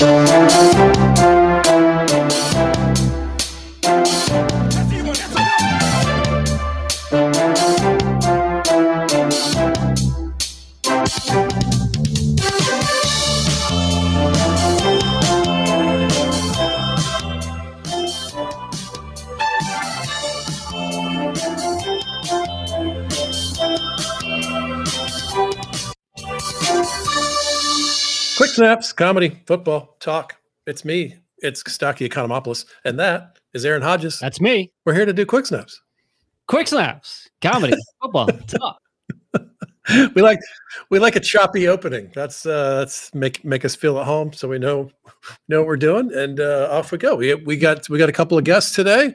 Quick snaps, comedy, football, talk. It's me. It's Kostaki Economopoulos. And that is Aaron Hodges. That's me. We're here to do quick snaps. Quick snaps, comedy, football, talk. we like we like a choppy opening. That's uh that's make make us feel at home so we know know what we're doing and uh off we go. We we got we got a couple of guests today.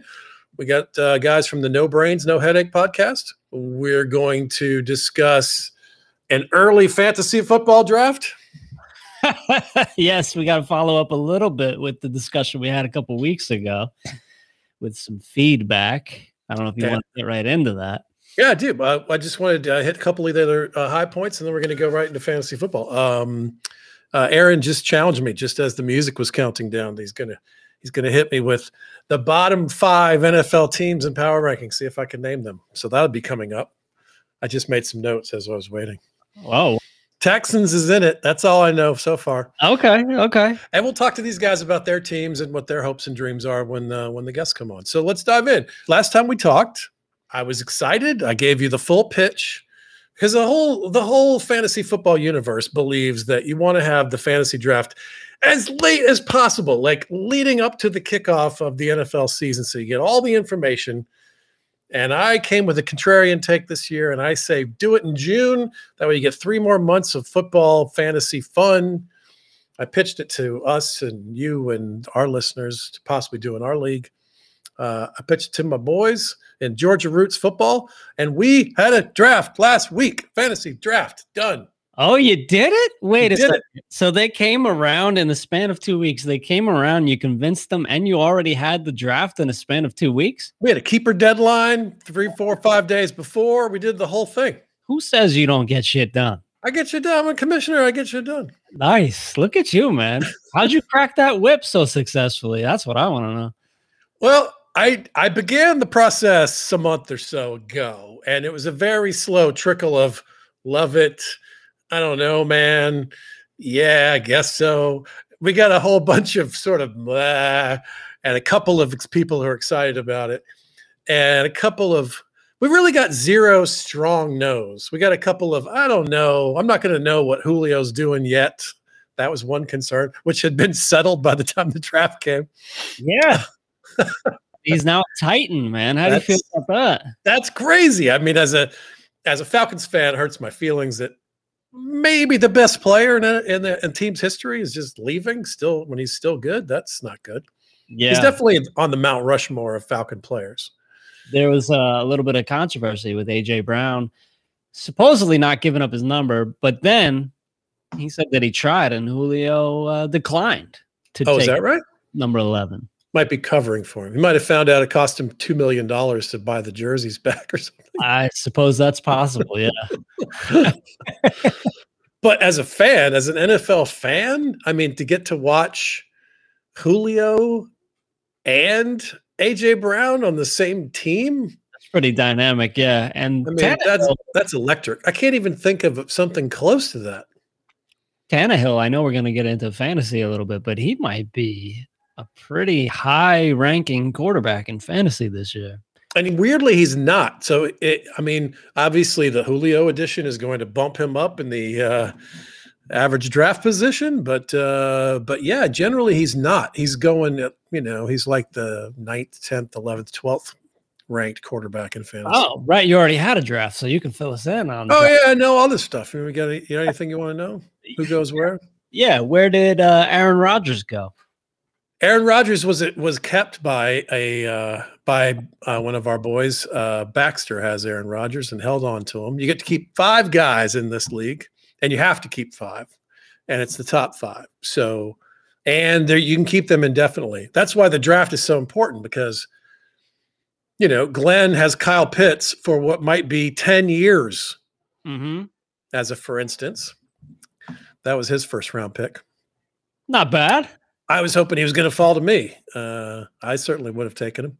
We got uh, guys from the No Brains No Headache podcast. We're going to discuss an early fantasy football draft. yes, we got to follow up a little bit with the discussion we had a couple weeks ago with some feedback. I don't know if you want to get right into that. Yeah, I do. I, I just wanted to uh, hit a couple of the other uh, high points, and then we're going to go right into fantasy football. Um, uh, Aaron just challenged me just as the music was counting down. He's gonna he's gonna hit me with the bottom five NFL teams in power rankings. See if I can name them. So that'll be coming up. I just made some notes as I was waiting. Whoa. Texans is in it. That's all I know so far. Okay. Okay. And we'll talk to these guys about their teams and what their hopes and dreams are when uh, when the guests come on. So let's dive in. Last time we talked, I was excited. I gave you the full pitch because the whole the whole fantasy football universe believes that you want to have the fantasy draft as late as possible, like leading up to the kickoff of the NFL season, so you get all the information. And I came with a contrarian take this year, and I say do it in June. That way, you get three more months of football fantasy fun. I pitched it to us and you and our listeners to possibly do in our league. Uh, I pitched it to my boys in Georgia Roots football, and we had a draft last week. Fantasy draft done. Oh, you did it? Wait a did second. So they came around in the span of two weeks. They came around, you convinced them, and you already had the draft in a span of two weeks? We had a keeper deadline three, four, five days before. We did the whole thing. Who says you don't get shit done? I get you done. I'm a commissioner. I get you done. Nice. Look at you, man. How'd you crack that whip so successfully? That's what I want to know. Well, I I began the process a month or so ago, and it was a very slow trickle of love it. I don't know, man. Yeah, I guess so. We got a whole bunch of sort of blah, and a couple of people who are excited about it, and a couple of we really got zero strong no's. We got a couple of I don't know. I'm not going to know what Julio's doing yet. That was one concern, which had been settled by the time the draft came. Yeah. He's now a Titan, man. How do you feel about that? that's crazy. I mean, as a as a Falcons fan, it hurts my feelings that maybe the best player in a, in the in team's history is just leaving. Still, when he's still good, that's not good. Yeah. He's definitely on the Mount Rushmore of Falcon players. there was uh, a little bit of controversy with AJ Brown supposedly not giving up his number, but then he said that he tried and Julio uh, declined to Oh, is take that right? number 11. Might be covering for him. He might have found out it cost him two million dollars to buy the jerseys back or something. I suppose that's possible. Yeah. But as a fan, as an NFL fan, I mean, to get to watch Julio and AJ Brown on the same team, That's pretty dynamic. Yeah. And I mean, Tannehill, that's that's electric. I can't even think of something close to that. Tannehill, I know we're going to get into fantasy a little bit, but he might be a pretty high ranking quarterback in fantasy this year. And weirdly, he's not. So, it, I mean, obviously, the Julio edition is going to bump him up in the uh, average draft position, but uh, but yeah, generally he's not. He's going, you know, he's like the ninth, tenth, eleventh, twelfth ranked quarterback in fantasy. Oh, right. You already had a draft, so you can fill us in on. Oh draft. yeah, I know all this stuff. We got any, you know, anything you want to know? Who goes where? Yeah. Where did uh, Aaron Rodgers go? Aaron Rodgers was it was kept by a uh, by uh, one of our boys. Uh, Baxter has Aaron Rodgers and held on to him. You get to keep five guys in this league, and you have to keep five, and it's the top five. So, and there you can keep them indefinitely. That's why the draft is so important because, you know, Glenn has Kyle Pitts for what might be ten years, Mm-hmm. as a for instance. That was his first round pick. Not bad. I was hoping he was going to fall to me. Uh, I certainly would have taken him.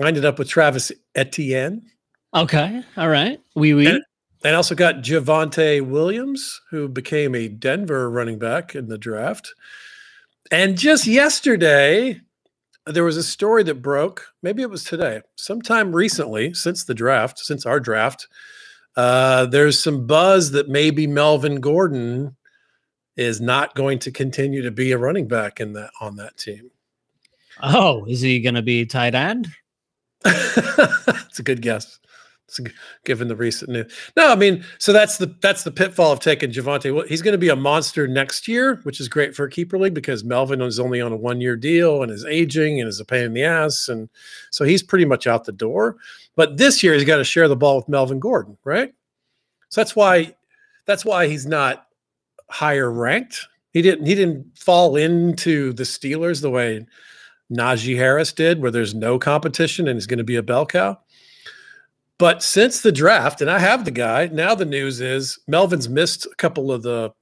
I ended up with Travis Etienne. Okay. All right. We oui, we. Oui. And I also got Javonte Williams, who became a Denver running back in the draft. And just yesterday, there was a story that broke. Maybe it was today, sometime recently, since the draft, since our draft. Uh, there's some buzz that maybe Melvin Gordon is not going to continue to be a running back in that on that team. Oh, is he going to be tight end? It's a good guess. given the recent news. No, I mean, so that's the that's the pitfall of taking Javonte. He's going to be a monster next year, which is great for a keeper league because Melvin is only on a one year deal and is aging and is a pain in the ass, and so he's pretty much out the door. But this year he's got to share the ball with Melvin Gordon, right? So that's why that's why he's not higher ranked. He didn't he didn't fall into the Steelers the way Najee Harris did, where there's no competition and he's going to be a bell cow. But since the draft, and I have the guy, now the news is Melvin's missed a couple of the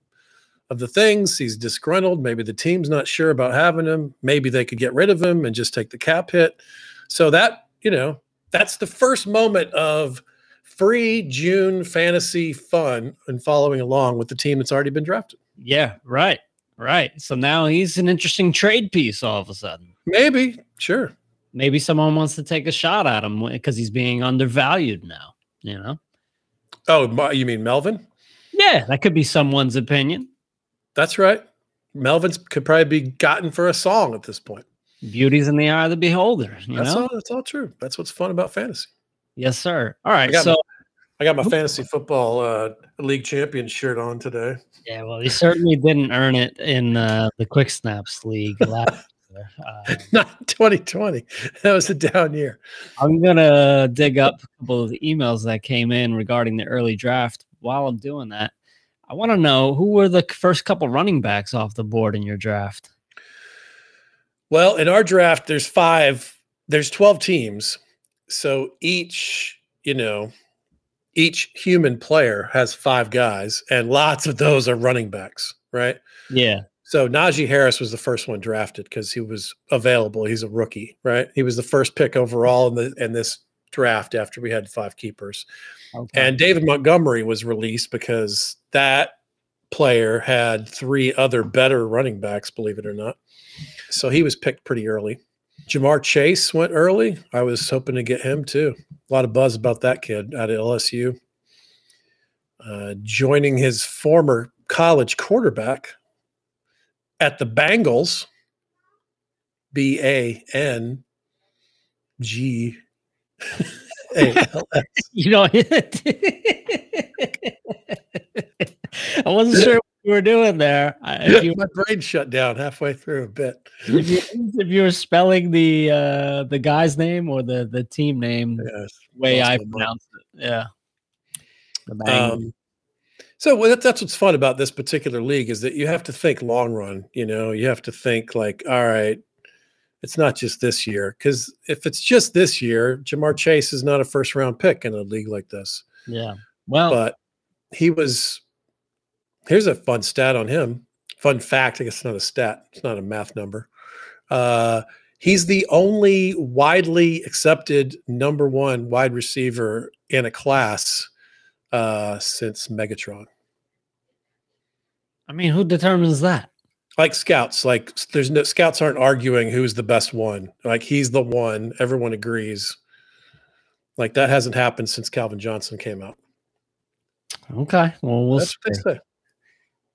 of the things. He's disgruntled. Maybe the team's not sure about having him. Maybe they could get rid of him and just take the cap hit. So that, you know, that's the first moment of free June fantasy fun and following along with the team that's already been drafted. Yeah, right. Right. So now he's an interesting trade piece all of a sudden. Maybe. Sure. Maybe someone wants to take a shot at him because he's being undervalued now, you know? Oh, you mean Melvin? Yeah, that could be someone's opinion. That's right. Melvin's could probably be gotten for a song at this point. Beauty's in the eye of the beholder. You that's know? all. That's all true. That's what's fun about fantasy. Yes, sir. All right. So I got my fantasy football uh, league champion shirt on today. Yeah, well, he certainly didn't earn it in uh, the quick snaps league last uh, Not 2020. That was a down year. I'm gonna dig up a couple of the emails that came in regarding the early draft. While I'm doing that, I want to know who were the first couple running backs off the board in your draft. Well, in our draft, there's five. There's 12 teams, so each, you know, each human player has five guys, and lots of those are running backs, right? Yeah. So Najee Harris was the first one drafted because he was available. He's a rookie, right? He was the first pick overall in the in this draft after we had five keepers. Okay. And David Montgomery was released because that player had three other better running backs, believe it or not. So he was picked pretty early. Ja'Marr Chase went early. I was hoping to get him too. A lot of buzz about that kid out of LSU. Uh, joining his former college quarterback, at the Bangles, B A N G A L S. You know, I wasn't sure were doing there. If you, My brain shut down halfway through a bit. If you, if you were spelling the uh, the guy's name or the the team name, yes, way I pronounced it, yeah. Um, so well, that, that's what's fun about this particular league is that you have to think long run. You know, you have to think like, all right, it's not just this year. Because if it's just this year, Ja'Marr Chase is not a first round pick in a league like this. Yeah. Well, but he was. Here's a fun stat on him. Fun fact. I guess it's not a stat. It's not a math number. Uh, he's the only widely accepted number one wide receiver in a class uh, since Megatron. I mean, who determines that? Like scouts, like there's no scouts aren't arguing who's the best one. Like he's the one. Everyone agrees. Like that hasn't happened since Calvin Johnson came out. Okay, well we'll see.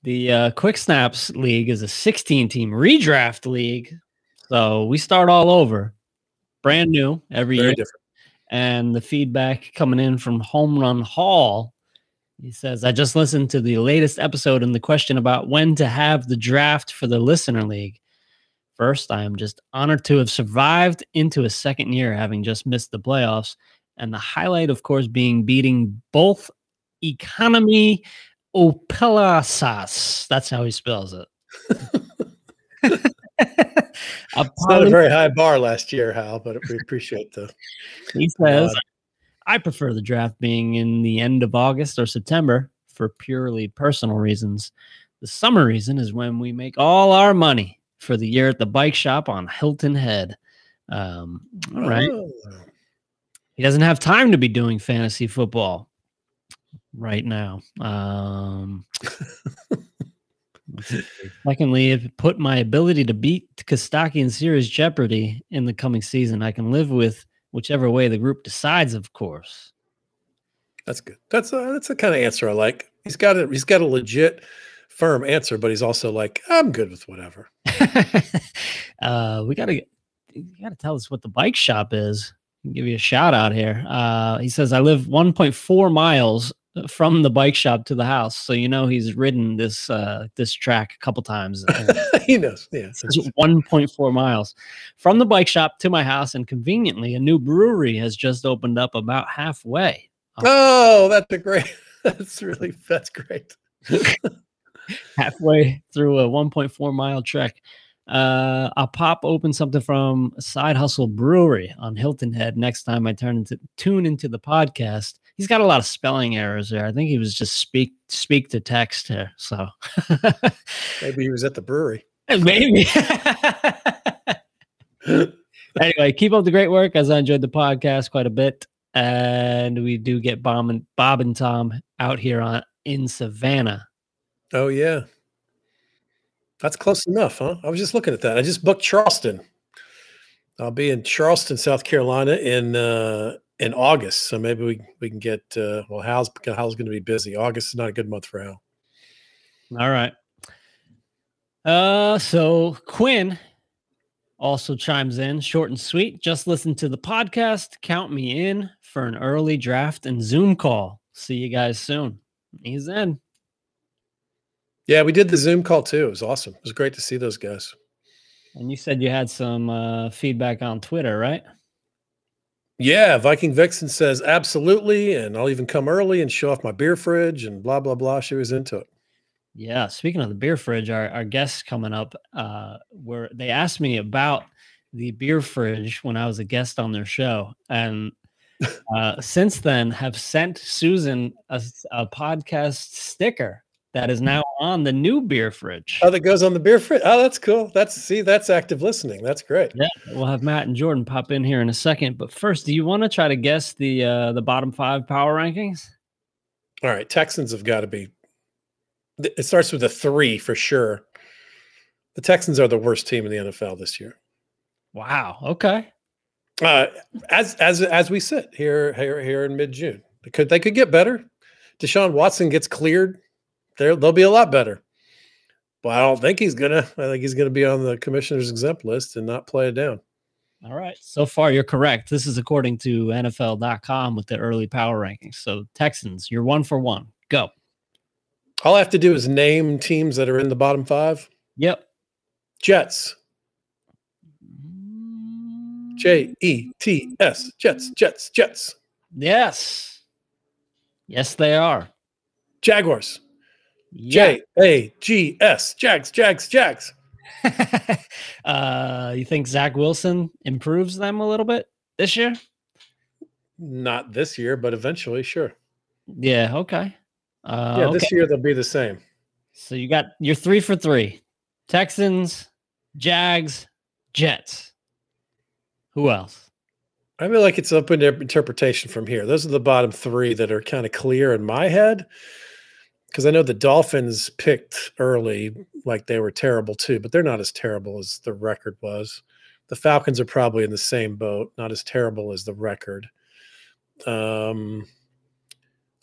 The uh, Quick Snaps League is a 16 team redraft league, so we start all over, brand new every Very year. Different and the feedback coming in from Home Run Hall. He says, I just listened to the latest episode and the question about when to have the draft for the listener league. First, I am just honored to have survived into a second year, having just missed the playoffs. And the highlight, of course, being beating both Economy Opelasas. That's how he spells it. it's not a very high bar last year, Hal, but we appreciate the. He says, uh, I prefer the draft being in the end of August or September for purely personal reasons. The summer reason is when we make all our money for the year at the bike shop on Hilton Head. Um, all right. Oh. He doesn't have time to be doing fantasy football right now. Um, secondly, if it put my ability to beat Kostaki in Serious Jeopardy in the coming season, I can live with whichever way the group decides, of course. That's good. That's a, that's the kind of answer I like. He's got a he's got a legit firm answer, but he's also like, I'm good with whatever. uh, we gotta you gotta tell us what the bike shop is. Give you a shout out here. Uh, he says I live 1.4 miles from the bike shop to the house, so you know he's ridden this uh, this track a couple times. he knows. Yeah, it's 1.4 miles from the bike shop to my house, and conveniently, a new brewery has just opened up about halfway. Oh, that's a great. That's really that's great. halfway through a 1.4 mile trek. Uh, I'll pop open something from Side Hustle Brewery on Hilton Head next time I turn into tune into the podcast. He's got a lot of spelling errors there. I think he was just speak speak to text here. So maybe he was at the brewery. Maybe. anyway, keep up the great work as I enjoyed the podcast quite a bit. And we do get Bob and Bob and Tom out here on in Savannah Oh yeah. That's close enough, huh? I was just looking at that. I just booked Charleston. I'll be in Charleston, South Carolina in uh in August. So maybe we we can get uh well Hal's Hal's gonna be busy. August is not a good month for Hal. All right. Uh so Quinn also chimes in short and sweet. Just listen to the podcast. Count me in for an early draft and Zoom call. See you guys soon. He's in. Yeah, we did the Zoom call too. It was awesome. It was great to see those guys. And you said you had some uh, feedback on Twitter, right? Yeah, Viking Vixen says absolutely, and I'll even come early and show off my beer fridge and blah blah blah. She was into it. Yeah, speaking of the beer fridge, our, our guests coming up, uh, where they asked me about the beer fridge when I was a guest on their show, and uh, since then have sent Susan a, a podcast sticker that is now on the new beer fridge. Oh, that goes on the beer fridge. Oh, that's cool. That's see, that's active listening. That's great. Yeah, we'll have Matt and Jordan pop in here in a second. But first, do you want to try to guess the uh the bottom five power rankings? All right, Texans have got to be. It starts with a three for sure. The Texans are the worst team in the NFL this year. Wow. Okay. Uh, as as as we sit here here here in mid June, they could they could get better. Deshaun Watson gets cleared they'll be a lot better. But I don't think he's gonna. I think he's gonna be on the commissioner's exempt list and not play it down. All right. So far, you're correct. This is according to NFL.com with the early power rankings. So Texans, you're one for one. Go. All I have to do is name teams that are in the bottom five. Yep. Jets. J E T S. Jets. Jets. Jets. Yes. Yes, they are. Jaguars. J A G S. Jags, Jags, Jags. uh, you think Zach Wilson improves them a little bit this year? Not this year, but eventually, sure. Yeah. Okay. Uh, yeah, this year they'll be the same. So you got your three for three: Texans, Jags, Jets. Who else? I feel like it's open to interpretation from here. Those are the bottom three that are kind of clear in my head because I know the Dolphins picked early like they were terrible too, but they're not as terrible as the record was. The Falcons are probably in the same boat, not as terrible as the record. Um,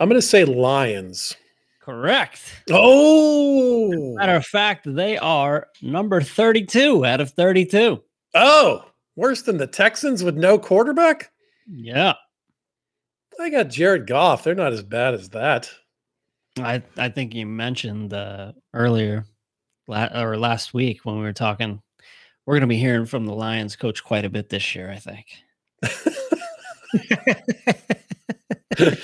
I'm going to say Lions. Correct. Oh, matter of fact, they are number 32 out of 32. Oh, worse than the Texans with no quarterback? Yeah. I got Jared Goff. They're not as bad as that. I I think you mentioned uh, earlier la- or last week when we were talking. We're going to be hearing from the Lions coach quite a bit this year. I think.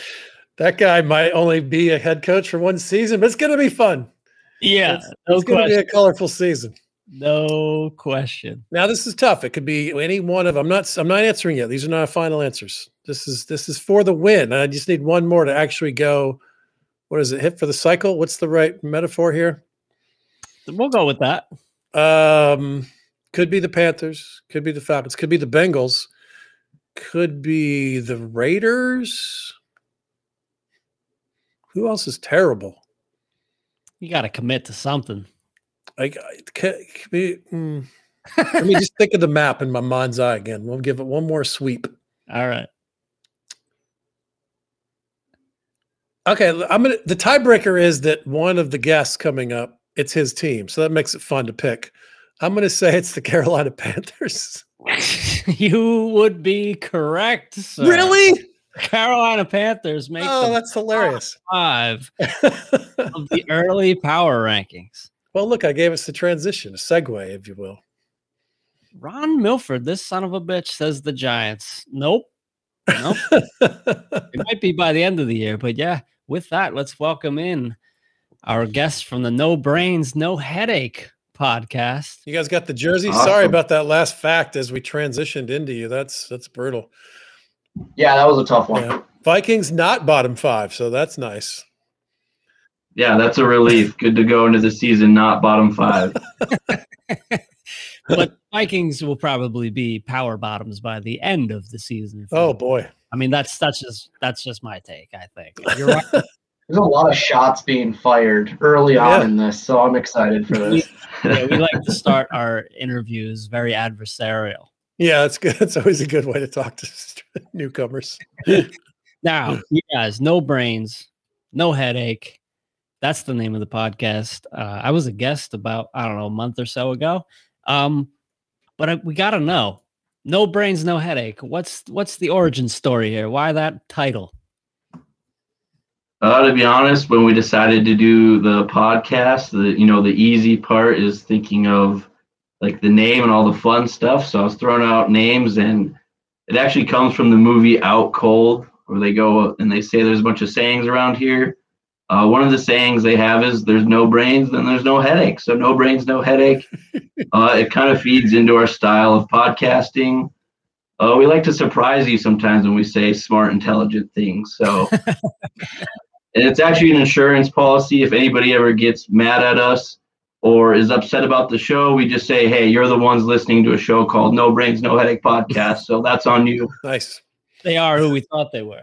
that guy might only be a head coach for one season, but it's going to be fun. Yeah, it's, no it's going to be a colorful season. No question. Now this is tough. It could be any one of. I'm not. I'm not answering yet. These are not final answers. This is this is for the win. I just need one more to actually go what is it hit for the cycle what's the right metaphor here We'll go with that. Um, could be the Panthers, could be the Falcons, could be the Bengals, could be the Raiders. Who else is terrible? You got to commit to something. Like, can, can we, mm, let me just think of the map in my mind's eye again. We'll give it one more sweep. All right. Okay, I'm gonna. The tiebreaker is that one of the guests coming up, it's his team, so that makes it fun to pick. I'm gonna say it's the Carolina Panthers. you would be correct. Sir. Really? Carolina Panthers make. Oh, that's hilarious. Five of the early power rankings. Well, look, I gave us the transition, a segue, if you will. Ron Milford, this son of a bitch, says the Giants. Nope. Nope. it might be by the end of the year, but yeah. With that, let's welcome in our guest from the No Brains, No Headache podcast. You guys got the jersey. Awesome. Sorry about that last fact as we transitioned into you. That's that's brutal. Yeah, that was a tough one. Yeah. Vikings not bottom five, so that's nice. Yeah, that's a relief. Good to go into the season not bottom five. but Vikings will probably be power bottoms by the end of the season. Oh boy. I mean that's that's just that's just my take, I think. You're right. There's a lot of shots being fired early yeah. on in this, so I'm excited for this. We, yeah, we like to start our interviews very adversarial. Yeah, that's good. It's always a good way to talk to newcomers. now, you guys, no brains, no headache. That's the name of the podcast. Uh, I was a guest about I don't know a month or so ago. Um, but we got to know, no brains, no headache. What's what's the origin story here? Why that title? Uh, to be honest, when we decided to do the podcast, the you know the easy part is thinking of like the name and all the fun stuff. So I was throwing out names, and it actually comes from the movie Out Cold, where they go and they say there's a bunch of sayings around here. Uh, one of the sayings they have is "There's no brains, then there's no headache." So no brains, no headache. Uh, it kind of feeds into our style of podcasting. Uh, we like to surprise you sometimes when we say smart, intelligent things. So, and it's actually an insurance policy. If anybody ever gets mad at us, or is upset about the show, we just say, hey, you're the ones listening to a show called No Brains, No Headache Podcast. So that's on you. Nice. They are who we thought they were.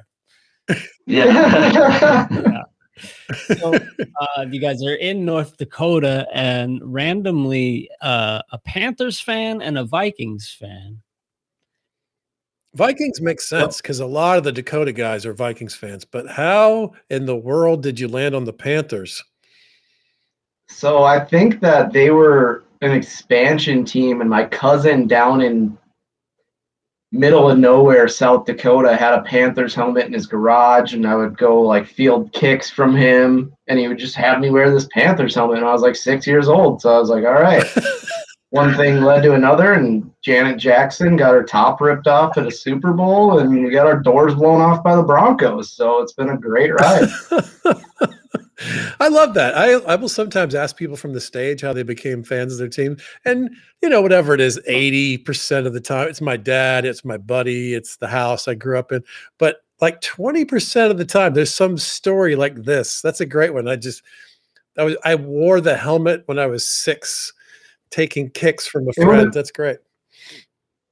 yeah. yeah. So uh, you guys are in North Dakota and randomly uh, a Panthers fan and a Vikings fan. Vikings makes sense because a lot of the Dakota guys are Vikings fans. But how in the world did you land on the Panthers? So I think that they were an expansion team, and my cousin down in middle of nowhere, South Dakota, had a Panthers helmet in his garage, and I would go like field kicks from him, and he would just have me wear this Panthers helmet. And I was like six years old, so I was like, all right. One thing led to another, and Janet Jackson got her top ripped off at a Super Bowl, and we got our doors blown off by the Broncos. So it's been a great ride. I love that. I, I will sometimes ask people from the stage how they became fans of their team. And, you know, whatever it is, 80% of the time, it's my dad, it's my buddy, it's the house I grew up in. But like 20% of the time, there's some story like this. That's a great one. I just, I was, I wore the helmet when I was six, taking kicks from a friend. That's great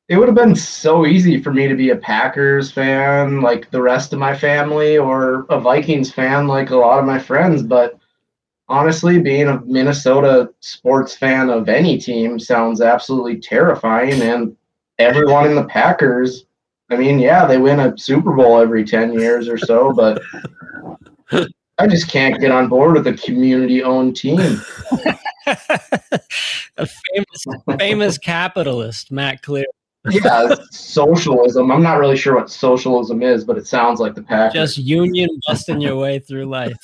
it would have been so easy for me to be a Packers fan like the rest of my family or a Vikings fan like a lot of my friends. But honestly, being a Minnesota sports fan of any team sounds absolutely terrifying. And everyone in the Packers, I mean, yeah, they win a Super Bowl every 10 years or so, but I just can't get on board with a community owned team. a famous, famous capitalist, Matt Clear yeah, socialism. I'm not really sure what socialism is, but it sounds like the Packers. Just union busting your way through life.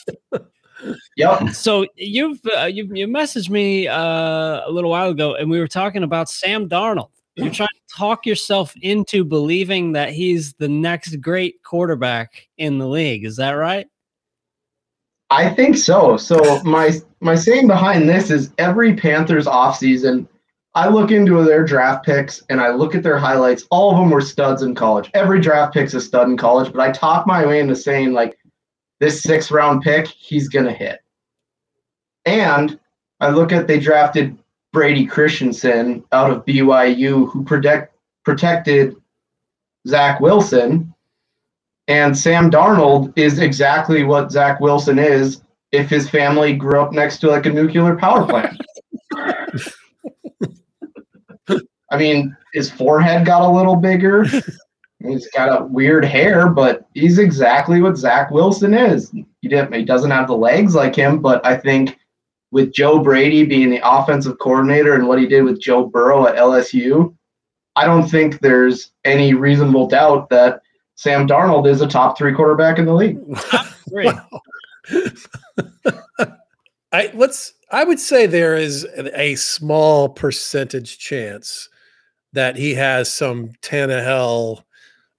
Yep. So you've uh, you you messaged me uh, a little while ago, and we were talking about Sam Darnold. You're trying to talk yourself into believing that he's the next great quarterback in the league. Is that right? I think so. So my my saying behind this is every Panthers offseason – I look into their draft picks and I look at their highlights. All of them were studs in college. Every draft pick's a stud in college, but I talk my way into saying like this sixth round pick, he's gonna hit. And I look at they drafted Brady Christensen out of BYU, who protect, protected Zach Wilson. And Sam Darnold is exactly what Zach Wilson is if his family grew up next to like a nuclear power plant. I mean, his forehead got a little bigger. He's got a weird hair, but he's exactly what Zach Wilson is. He didn't he doesn't have the legs like him, but I think with Joe Brady being the offensive coordinator and what he did with Joe Burrow at LSU, I don't think there's any reasonable doubt that Sam Darnold is a top three quarterback in the league. I let's I would say there is a small percentage chance that he has some Tannehill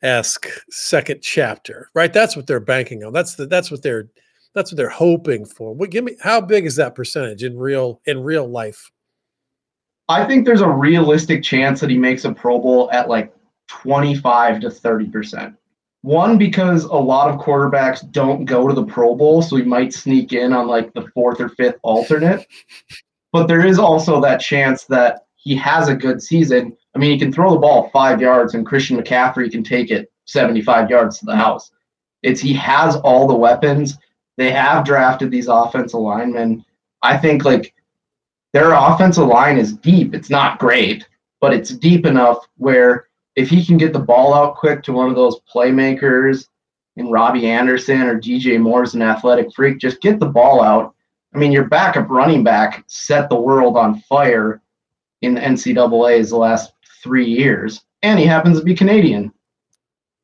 esque second chapter, right? That's what they're banking on. That's the that's what they're that's what they're hoping for. What give me how big is that percentage in real in real life? I think there's a realistic chance that he makes a Pro Bowl at like 25 to 30 percent. One, because a lot of quarterbacks don't go to the Pro Bowl, so he might sneak in on like the fourth or fifth alternate. But there is also that chance that he has a good season. I mean, he can throw the ball five yards, and Christian McCaffrey can take it 75 yards to the house. It's he has all the weapons. They have drafted these offensive linemen. I think like their offensive line is deep. It's not great, but it's deep enough where if he can get the ball out quick to one of those playmakers in Robbie Anderson or DJ Moore's an athletic freak, just get the ball out. I mean, your backup running back set the world on fire in the NCAA's the last three years, and he happens to be Canadian.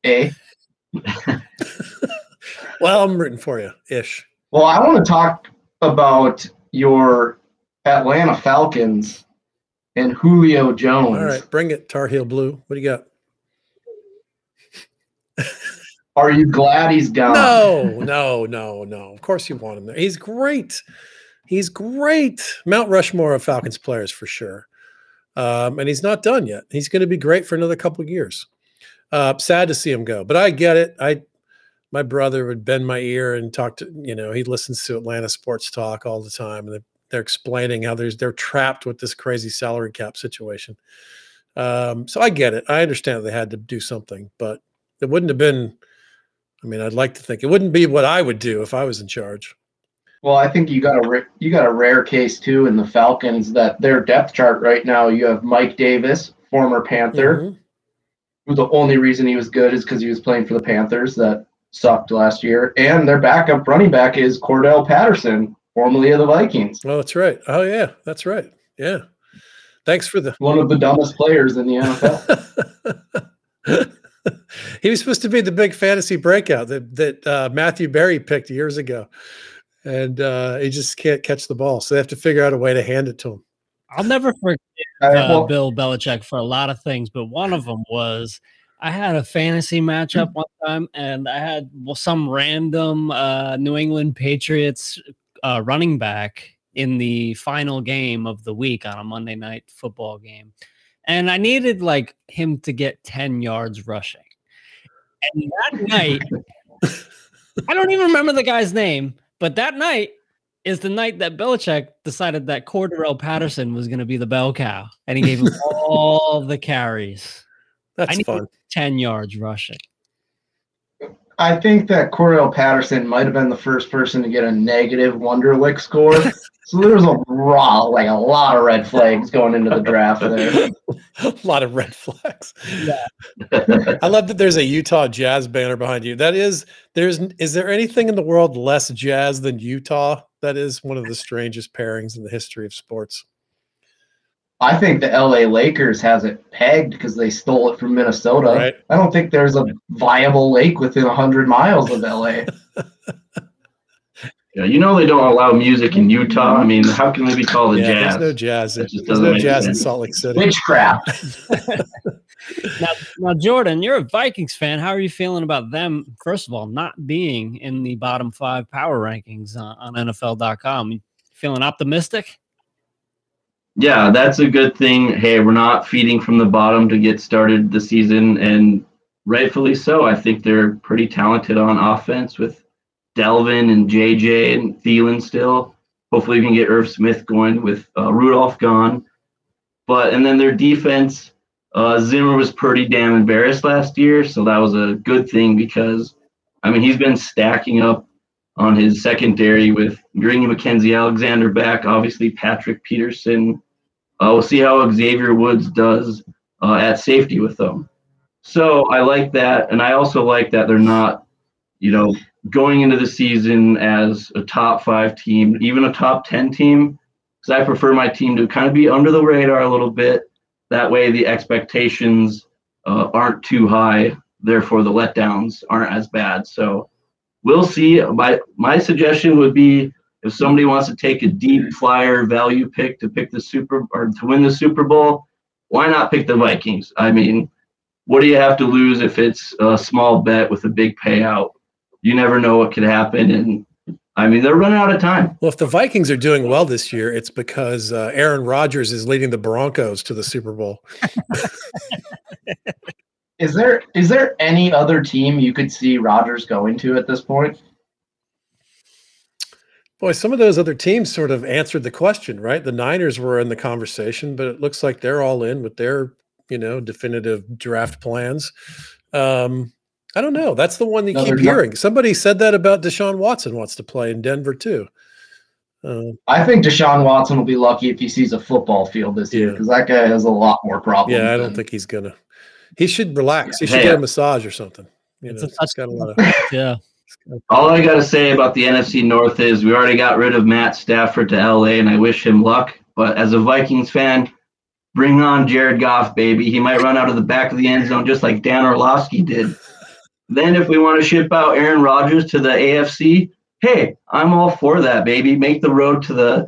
Eh? well, I'm rooting for you, ish. Well, I want to talk about your Atlanta Falcons and Julio Jones. All right, bring it, Tar Heel Blue. What do you got? Are you glad he's gone? No, no, no, no. Of course you want him there. He's great. He's great. Mount Rushmore of Falcons players for sure. Um, and he's not done yet. He's going to be great for another couple of years. Uh, sad to see him go, but I get it. I, my brother would bend my ear and talk to, you know, he listens to Atlanta sports talk all the time, and they're explaining how there's they're trapped with this crazy salary cap situation. Um, so I get it. I understand they had to do something, but it wouldn't have been. I mean, I'd like to think it wouldn't be what I would do if I was in charge. Well, I think you got a you got a rare case too in the Falcons that their depth chart right now. You have Mike Davis, former Panther, mm-hmm. who the only reason he was good is because he was playing for the Panthers that sucked last year, and their backup running back is Cordarrelle Patterson, formerly of the Vikings. Oh, that's right. Oh, yeah, that's right. Yeah. Thanks for the one of the dumbest players in the NFL. he was supposed to be the big fantasy breakout that that uh, Matthew Berry picked years ago, and uh, he just can't catch the ball. So they have to figure out a way to hand it to him. I'll never forget uh, well, Bill Belichick for a lot of things, but one of them was I had a fantasy matchup one time, and I had well, some random uh, New England Patriots uh, running back in the final game of the week on a Monday night football game. And I needed like him to get 10 yards rushing. And that night, I don't even remember the guy's name, but that night is the night that Belichick decided that Cordarrelle Patterson was going to be the bell cow. And he gave him all the carries. That's fun. 10 yards rushing. I think that Cordarrelle Patterson might have been the first person to get a negative Wonderlic score. so there's a raw, like a lot of red flags going into the draft there. a lot of red flags. Yeah. I love that there's a Utah Jazz banner behind you. That is, there's, is there anything in the world less jazz than Utah? That is one of the strangest pairings in the history of sports. I think the LA Lakers has it pegged because they stole it from Minnesota. Right. I don't think there's a viable lake within 100 miles of LA. yeah, you know they don't allow music in Utah. I mean, how can they be called a yeah, jazz? There's no jazz. There's no jazz sense. in Salt Lake City. Witchcraft. now, now, Jordan, you're a Vikings fan. How are you feeling about them? First of all, not being in the bottom five power rankings on, on NFL.com. Feeling optimistic? yeah, that's a good thing. Hey, we're not feeding from the bottom to get started the season, and rightfully so. I think they're pretty talented on offense with Dalvin and JJ and Thielen still. hopefully we can get Irv Smith going with uh, Rudolph gone. But and then their defense, uh, Zimmer was pretty damn embarrassed last year, so that was a good thing because I mean he's been stacking up on his secondary with bringing Mackensie Alexander back, obviously Patrick Peterson. Uh, we'll see how Xavier Woods does uh, at safety with them. So I like that, and I also like that they're not, you know, going into the season as a top five team, even a top ten team, because I prefer my team to kind of be under the radar a little bit. That way, the expectations uh, aren't too high. Therefore, the letdowns aren't as bad. So we'll see. My my suggestion would be if somebody wants to take a deep flyer value pick to pick the super or to win the Super Bowl, why not pick the Vikings? I mean, what do you have to lose if it's a small bet with a big payout? You never know what could happen, and I mean they're running out of time. Well, if the Vikings are doing well this year, it's because uh, Aaron Rodgers is leading the Broncos to the Super Bowl. Is there is there any other team you could see Rodgers going to at this point? Boy, some of those other teams sort of answered the question, right? The Niners were in the conversation, but it looks like they're all in with their, you know, definitive draft plans. Um, I don't know. That's the one you no, keep hearing. Not. Somebody said that about Deshaun Watson wants to play in Denver too. Uh, I think Deshaun Watson will be lucky if he sees a football field this year because that guy has a lot more problems. Yeah, I don't think he's gonna. He should relax. He should hey, get a massage or something. You know, it's got a lot of yeah. All I got to say about the NFC North is we already got rid of Matt Stafford to LA, and I wish him luck. But as a Vikings fan, bring on Jared Goff, baby. He might run out of the back of the end zone just like Dan Orlovsky did. Then, if we want to ship out Aaron Rodgers to the AFC, hey, I'm all for that, baby. Make the road to the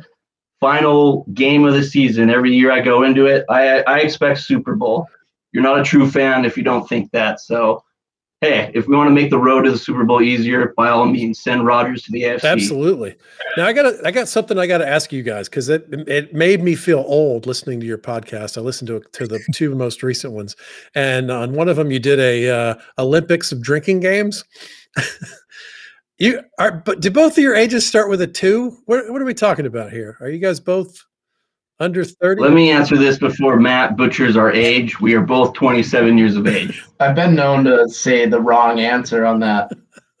final game of the season. Every year I go into it, I, I expect Super Bowl you're not a true fan if you don't think that. So, hey, if we want to make the road to the Super Bowl easier, by all means, send Rodgers to the AFC. Absolutely. Now I got I got something I got to ask you guys because it it made me feel old listening to your podcast. I listened to to the two most recent ones, and on one of them you did a uh, Olympics of drinking games. you are, but did both of your ages start with a two? What what are we talking about here? Are you guys both? Under 30? Let me answer this before Matt butchers our age. We are both 27 years of age. I've been known to say the wrong answer on that.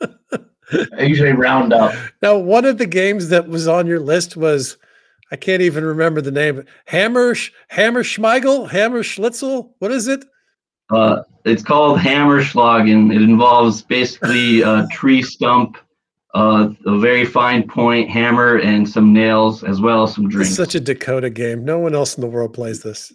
I usually round up. Now, one of the games that was on your list was I can't even remember the name. Hammer Hammer Schmeigel, Hammer Schlitzel. What is it? Uh, it's called Hammer Schlagen. It involves basically a tree stump uh, a very fine point hammer and some nails as well as some drinks. It's such a Dakota game. No one else in the world plays this.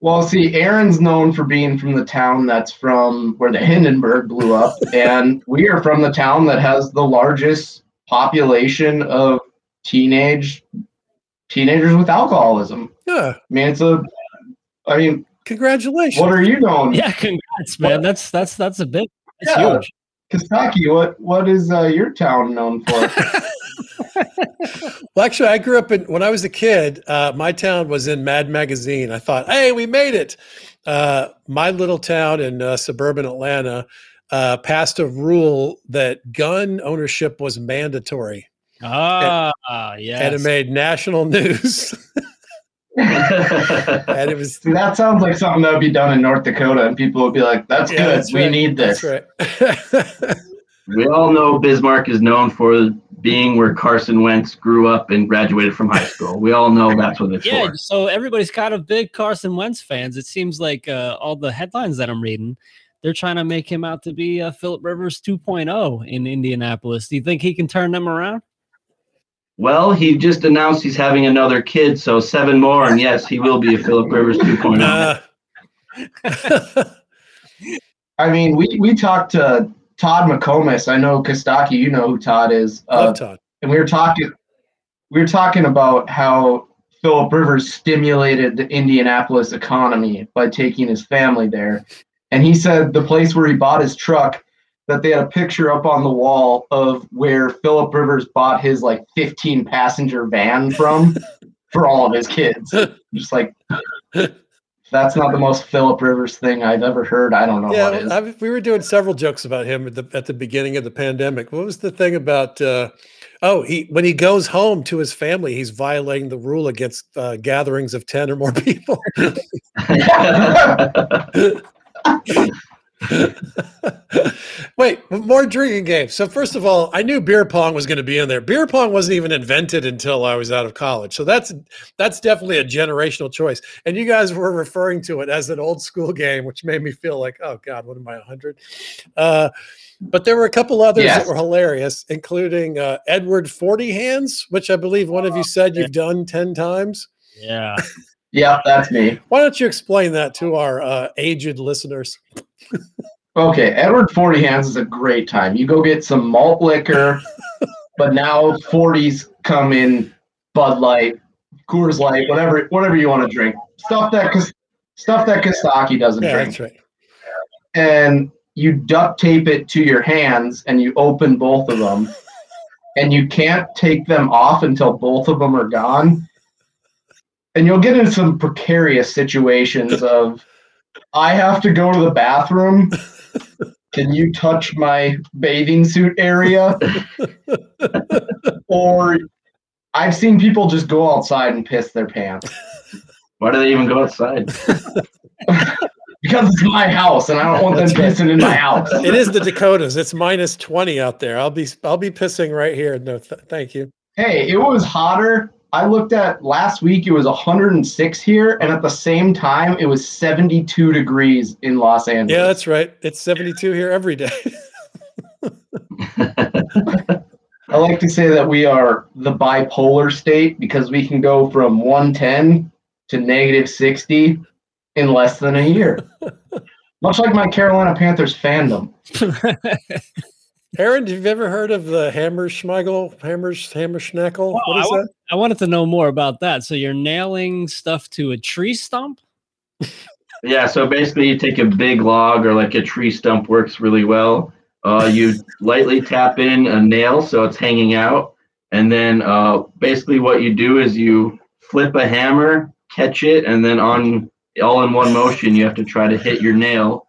Well, see, Aaron's known for being from the town that's from where the Hindenburg blew up, and we are from the town that has the largest population of teenage teenagers with alcoholism. Yeah, I mean it's a. I mean, congratulations. What are you doing? Yeah, congrats, man. What? That's that's that's a big. That's yeah. huge. Kostaki, what what is uh, your town known for? well, actually, I grew up in when I was a kid. Uh, my town was in Mad Magazine. I thought, hey, we made it. Uh, my little town in uh, suburban Atlanta uh, passed a rule that gun ownership was mandatory. Ah, yes. And it made national news. and it was that sounds like something that would be done in North Dakota, and people would be like, "That's yeah, good. That's we right. need this." That's right. we all know Bismarck is known for being where Carson Wentz grew up and graduated from high school. We all know that's what it's yeah, for. so everybody's kind of big Carson Wentz fans. It seems like uh, all the headlines that I'm reading, they're trying to make him out to be a Philip Rivers 2.0 in Indianapolis. Do you think he can turn them around? Well, he just announced he's having another kid, so seven more, and yes, he will be a Philip Rivers 2.0. I mean, we we talked to Todd McComas. I know Kostaki, you know who Todd is. Uh, Love Todd. And we were talking we were talking about how Philip Rivers stimulated the Indianapolis economy by taking his family there. And he said the place where he bought his truck that they had a picture up on the wall of where Philip Rivers bought his like 15 passenger van from for all of his kids. Just like that's not the most Philip Rivers thing I've ever heard. I don't know yeah, what is. I, we were doing several jokes about him at the, at the beginning of the pandemic. What was the thing about? Uh, oh, he when he goes home to his family, he's violating the rule against uh, gatherings of ten or more people. Wait, more drinking games. So first of all, I knew beer pong was going to be in there. Beer pong wasn't even invented until I was out of college. So that's that's definitely a generational choice. And you guys were referring to it as an old school game, which made me feel like, oh God, what am I, 100? Uh, but there were a couple others yes. that were hilarious, including uh, Edward Forty Hands, which I believe one of you said you've done 10 times. Yeah. yeah, that's me. Why don't you explain that to our uh, aged listeners? Okay, Edward Forty Hands is a great time. You go get some malt liquor, but now 40s come in Bud Light, Coors Light, whatever whatever you want to drink. Stuff that stuff that Kostaki doesn't yeah, drink. That's right. And you duct tape it to your hands and you open both of them and you can't take them off until both of them are gone. And you'll get in some precarious situations of I have to go to the bathroom can you touch my bathing suit area? or I've seen people just go outside and piss their pants. Why do they even go outside? because it's my house and I don't want them pissing in my house. It is the Dakotas. It's minus 20 out there. I'll be I'll be pissing right here. No, th- thank you. Hey, it was hotter I looked at last week, it was 106 here, and at the same time, it was 72 degrees in Los Angeles. Yeah, that's right. It's 72 here every day. I like to say that we are the bipolar state because we can go from 110 to negative 60 in less than a year. Much like my Carolina Panthers fandom. Aaron, have you ever heard of the Hammerschmeigel, Hammers, Hammerschnackel? what is I, that? I wanted to know more about that. So you're nailing stuff to a tree stump? yeah. So basically, you take a big log or like a tree stump works really well. Uh, you lightly tap in a nail so it's hanging out, and then uh, basically what you do is you flip a hammer, catch it, and then on all in one motion, you have to try to hit your nail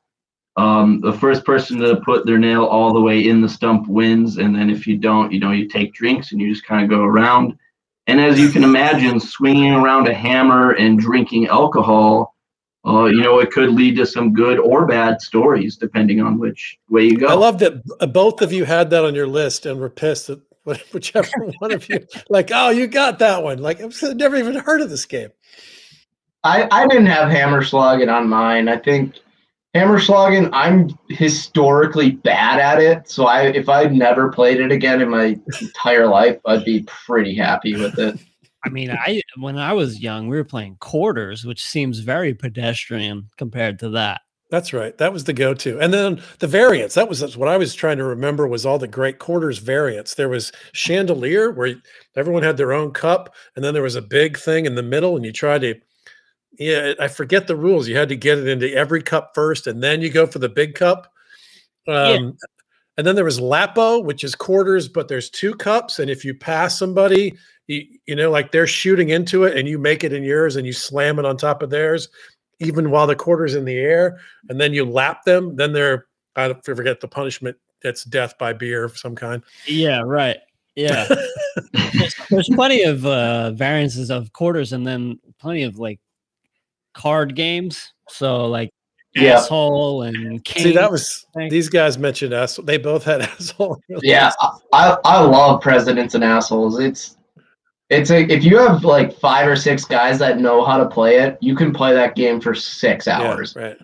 um, the first person to put their nail all the way in the stump wins, and then if you don't, you know, you take drinks and you just kind of go around. And as you can imagine, swinging around a hammer and drinking alcohol, uh, you know, it could lead to some good or bad stories depending on which way you go. I love that both of you had that on your list and were pissed that whichever one of you, like, oh, you got that one. Like, I've never even heard of this game. I, I didn't have hammer slugging on mine. I think Hammerschlagen, I'm historically bad at it. So I if I never played it again in my entire life, I'd be pretty happy with it. I mean, I when I was young, we were playing quarters, which seems very pedestrian compared to that. That's right. That was the go-to. And then the variants. That was what I was trying to remember was all the great quarters variants. There was chandelier where everyone had their own cup, and then there was a big thing in the middle, and you tried to yeah, I forget the rules. You had to get it into every cup first, and then you go for the big cup. Um, yeah. And then there was Lapo, which is quarters, but there's two cups, and if you pass somebody, you, you know, like they're shooting into it, and you make it in yours, and you slam it on top of theirs, even while the quarter's in the air, and then you lap them. Then they're I forget the punishment. It's death by beer of some kind. Yeah, right. Yeah. there's, there's, plenty of uh, variances of quarters, and then plenty of like card games. So like yeah. asshole and king. See, that was these guys mentioned us. They both had asshole. Yeah, I, I love presidents and assholes. It's it's a if you have like five or six guys that know how to play it, you can play that game for six hours. Yeah, right.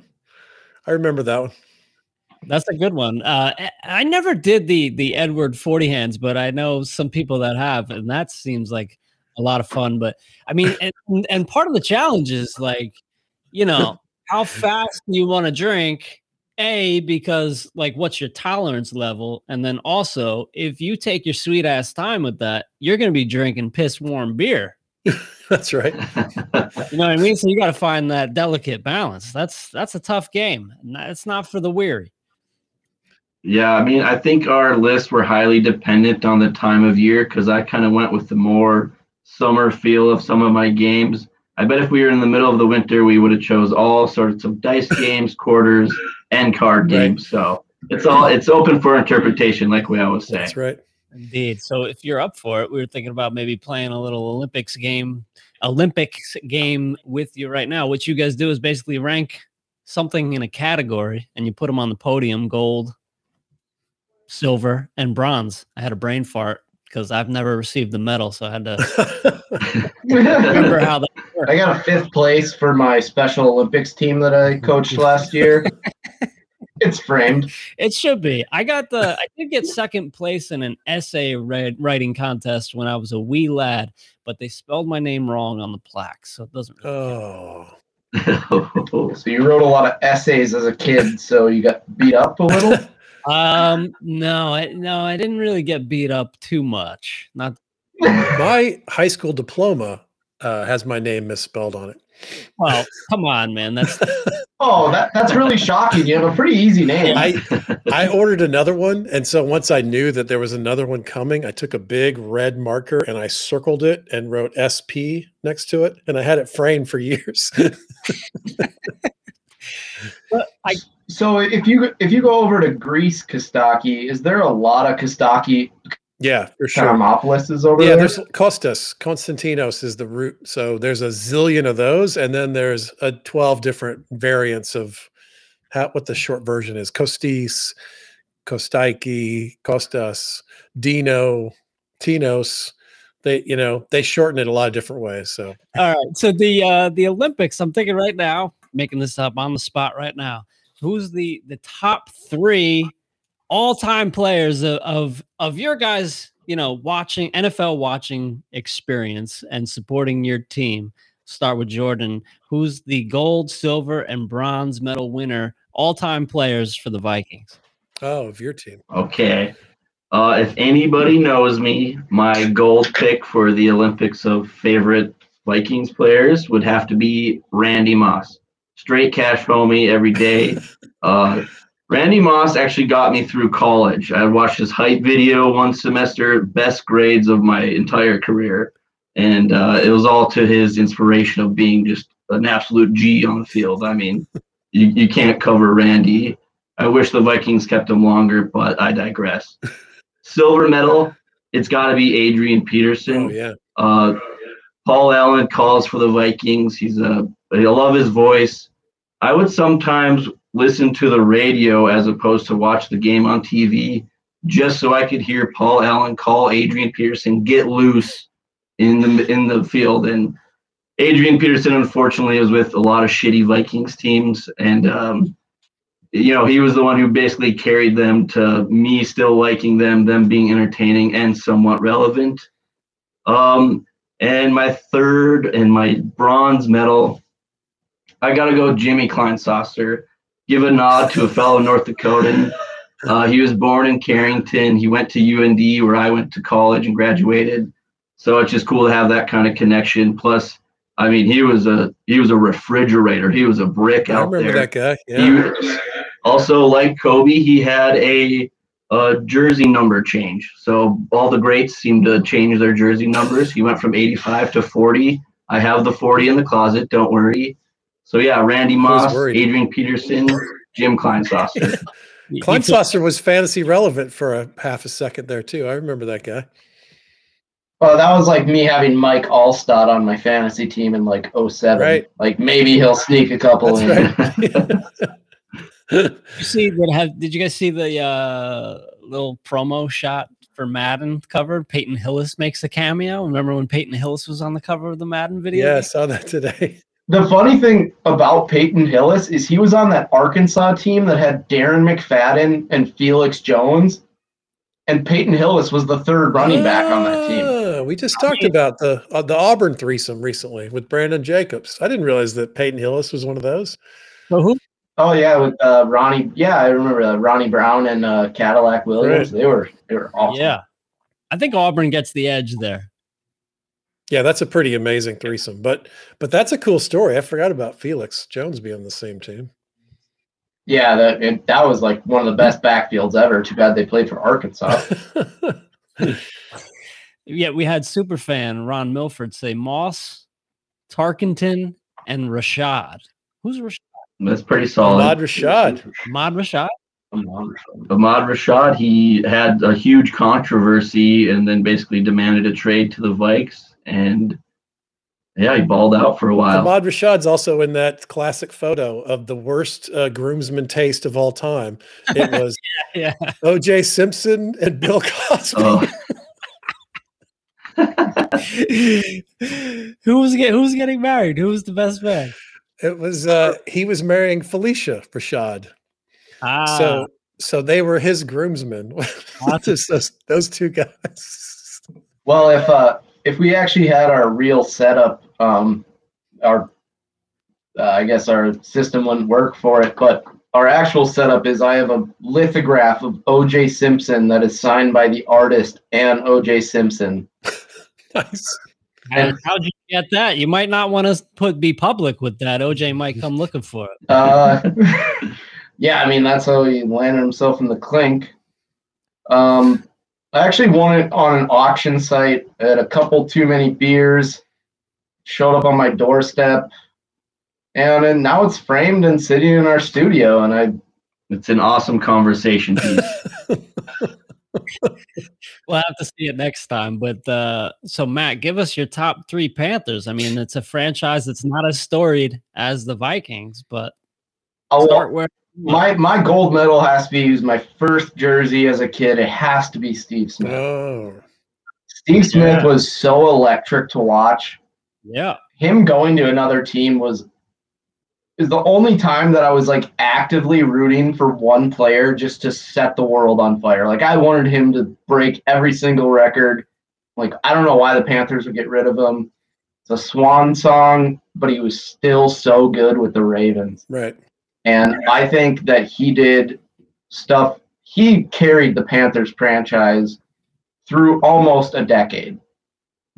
I remember that one. That's a good one. Uh, I never did the the Edward Forty Hands, but I know some people that have, and that seems like a lot of fun. But I mean, and, and part of the challenge is like, you know, how fast you want to drink. A, because like, what's your tolerance level? And then also, if you take your sweet ass time with that, you're going to be drinking piss warm beer. that's right. you know what I mean? So you got to find that delicate balance. That's that's a tough game. It's not for the weary. Yeah, I mean, I think our lists were highly dependent on the time of year because I kind of went with the more summer feel of some of my games. I bet if we were in the middle of the winter, we would have chose all sorts of dice games, quarters, and card games. Right. So it's all it's open for interpretation, like we always say. That's right. Indeed. So if you're up for it, we were thinking about maybe playing a little Olympics game, Olympics game with you right now. What you guys do is basically rank something in a category and you put them on the podium gold, silver, and bronze. I had a brain fart because I've never received the medal, so I had to remember how that worked. I got a fifth place for my Special Olympics team that I coached last year. it's framed. It should be. I got the. I did get second place in an essay read, writing contest when I was a wee lad, but they spelled my name wrong on the plaque, so it doesn't. Really oh. so you wrote a lot of essays as a kid, so you got beat up a little. Um, no, I, no, I didn't really get beat up too much. Not my high school diploma uh, has my name misspelled on it. Well, come on, man. That's oh, that, that's really shocking. You have a pretty easy name. I I ordered another one, and so once I knew that there was another one coming, I took a big red marker and I circled it and wrote SP next to it, and I had it framed for years. I, so if you if you go over to Greece, Kostaki, is there a lot of Kostaki yeah, for sure. Karamopolis is over yeah, there. there's Kostas. Konstantinos is the root. So there's a zillion of those, and then there's a 12 different variants of how, what the short version is. Kostis, Kostaiki, Kostas, Dino, Tinos. They, you know, they shorten it a lot of different ways. So all right. So the uh the Olympics, I'm thinking right now, making this up on the spot right now. Who's the the top three all-time players of, of of your guys, you know, watching NFL watching experience and supporting your team. Start with Jordan, who's the gold, silver, and bronze medal winner, all-time players for the Vikings. Oh, of your team. Okay. Uh, if anybody knows me, my gold pick for the Olympics of favorite Vikings players would have to be Randy Moss. Straight cash homie every day. Uh, Randy Moss actually got me through college. I watched his hype video one semester, best grades of my entire career. And uh, it was all to his inspiration of being just an absolute G on the field. I mean, you, you can't cover Randy. I wish the Vikings kept him longer, but I digress. Silver medal, it's got to be Adrian Peterson. Oh, yeah. Uh, Paul Allen calls for the Vikings. He's a, I love his voice. I would sometimes listen to the radio as opposed to watch the game on TV just so I could hear Paul Allen call Adrian Peterson get loose in the in the field and Adrian Peterson unfortunately was with a lot of shitty Vikings teams and um, you know he was the one who basically carried them to me still liking them them being entertaining and somewhat relevant um, and my third and my bronze medal I got to go Jimmy Kleinsasser give a nod to a fellow North Dakotan. Uh, he was born in Carrington. He went to UND, where I went to college and graduated. So it's just cool to have that kind of connection. Plus, I mean, he was a he was a refrigerator. He was a brick out there. I remember that guy. Yeah. He, also, like Kobe, he had a, a jersey number change. So all the greats seem to change their jersey numbers. He went from 85 to 40. I have the 40 in the closet. Don't worry. So yeah, Randy Moss, Adrian Peterson, Jim Kleinsasser. Kleinsasser was fantasy relevant for a half a second there too. I remember that guy. Well, that was like me having Mike Alstott on my fantasy team in like 07. Right. Like maybe he'll sneak a couple That's in. Right. you see that have did you guys see the uh, little promo shot for Madden cover? Peyton Hillis makes a cameo. Remember when Peyton Hillis was on the cover of the Madden video? Yeah, I saw that today. The funny thing about Peyton Hillis is he was on that Arkansas team that had Darren McFadden and Felix Jones, and Peyton Hillis was the third running back on that team. Ah, we just talked about the uh, the Auburn threesome recently with Brandon Jacobs. I didn't realize that Peyton Hillis was one of those. So who? Oh yeah, with uh, Ronnie. Yeah, I remember uh, Ronnie Brown and uh, Cadillac Williams. Right. They were they were awesome. Yeah, I think Auburn gets the edge there. Yeah, that's a pretty amazing threesome. But but that's a cool story. I forgot about Felix Jones being on the same team. Yeah, that it, that was like one of the best backfields ever. Too bad they played for Arkansas. yeah, we had super fan Ron Milford say Moss, Tarkenton, and Rashad. Who's Rashad? That's pretty solid. Ahmad Rashad. Ahmad Rashad. Ahmad Rashad, he had a huge controversy and then basically demanded a trade to the Vikes. And yeah, he balled out for a while. Ahmad Rashad's also in that classic photo of the worst uh, groomsman taste of all time. It was yeah, yeah. O.J. Simpson and Bill Cosby. Oh. who was get, who was getting married? Who was the best man? It was uh, he was marrying Phylicia Rashad. Ah, So so they were his groomsmen. Just those, those two guys. Well, if uh, if we actually had our real setup, um, our uh, I guess our system wouldn't work for it. But our actual setup is I have a lithograph of O.J. Simpson that is signed by the artist and O.J. Simpson. Nice. And how'd you get that? You might not want to put be public with that. OJ might come looking for it. Uh, yeah, I mean that's how he landed himself in the clink. Um, I actually won it on an auction site at a couple too many beers. Showed up on my doorstep, and, then now it's framed and sitting in our studio. And I, It's an awesome conversation piece. We'll have to see it next time. But uh, so Matt, give us your top three Panthers. I mean, it's a franchise that's not as storied as the Vikings, but I'll, start where my my gold medal has to be used. My first jersey as a kid, it has to be Steve Smith. Oh, Steve Smith Yeah. was so electric to watch. yeah. him going to another team was is the only time that I was like actively rooting for one player just to set the world on fire. Like I wanted him to break every single record. Like I don't know why the Panthers would get rid of him. It's a swan song, but he was still so good with the Ravens. right. And I think that he did stuff. He carried the Panthers franchise through almost a decade. I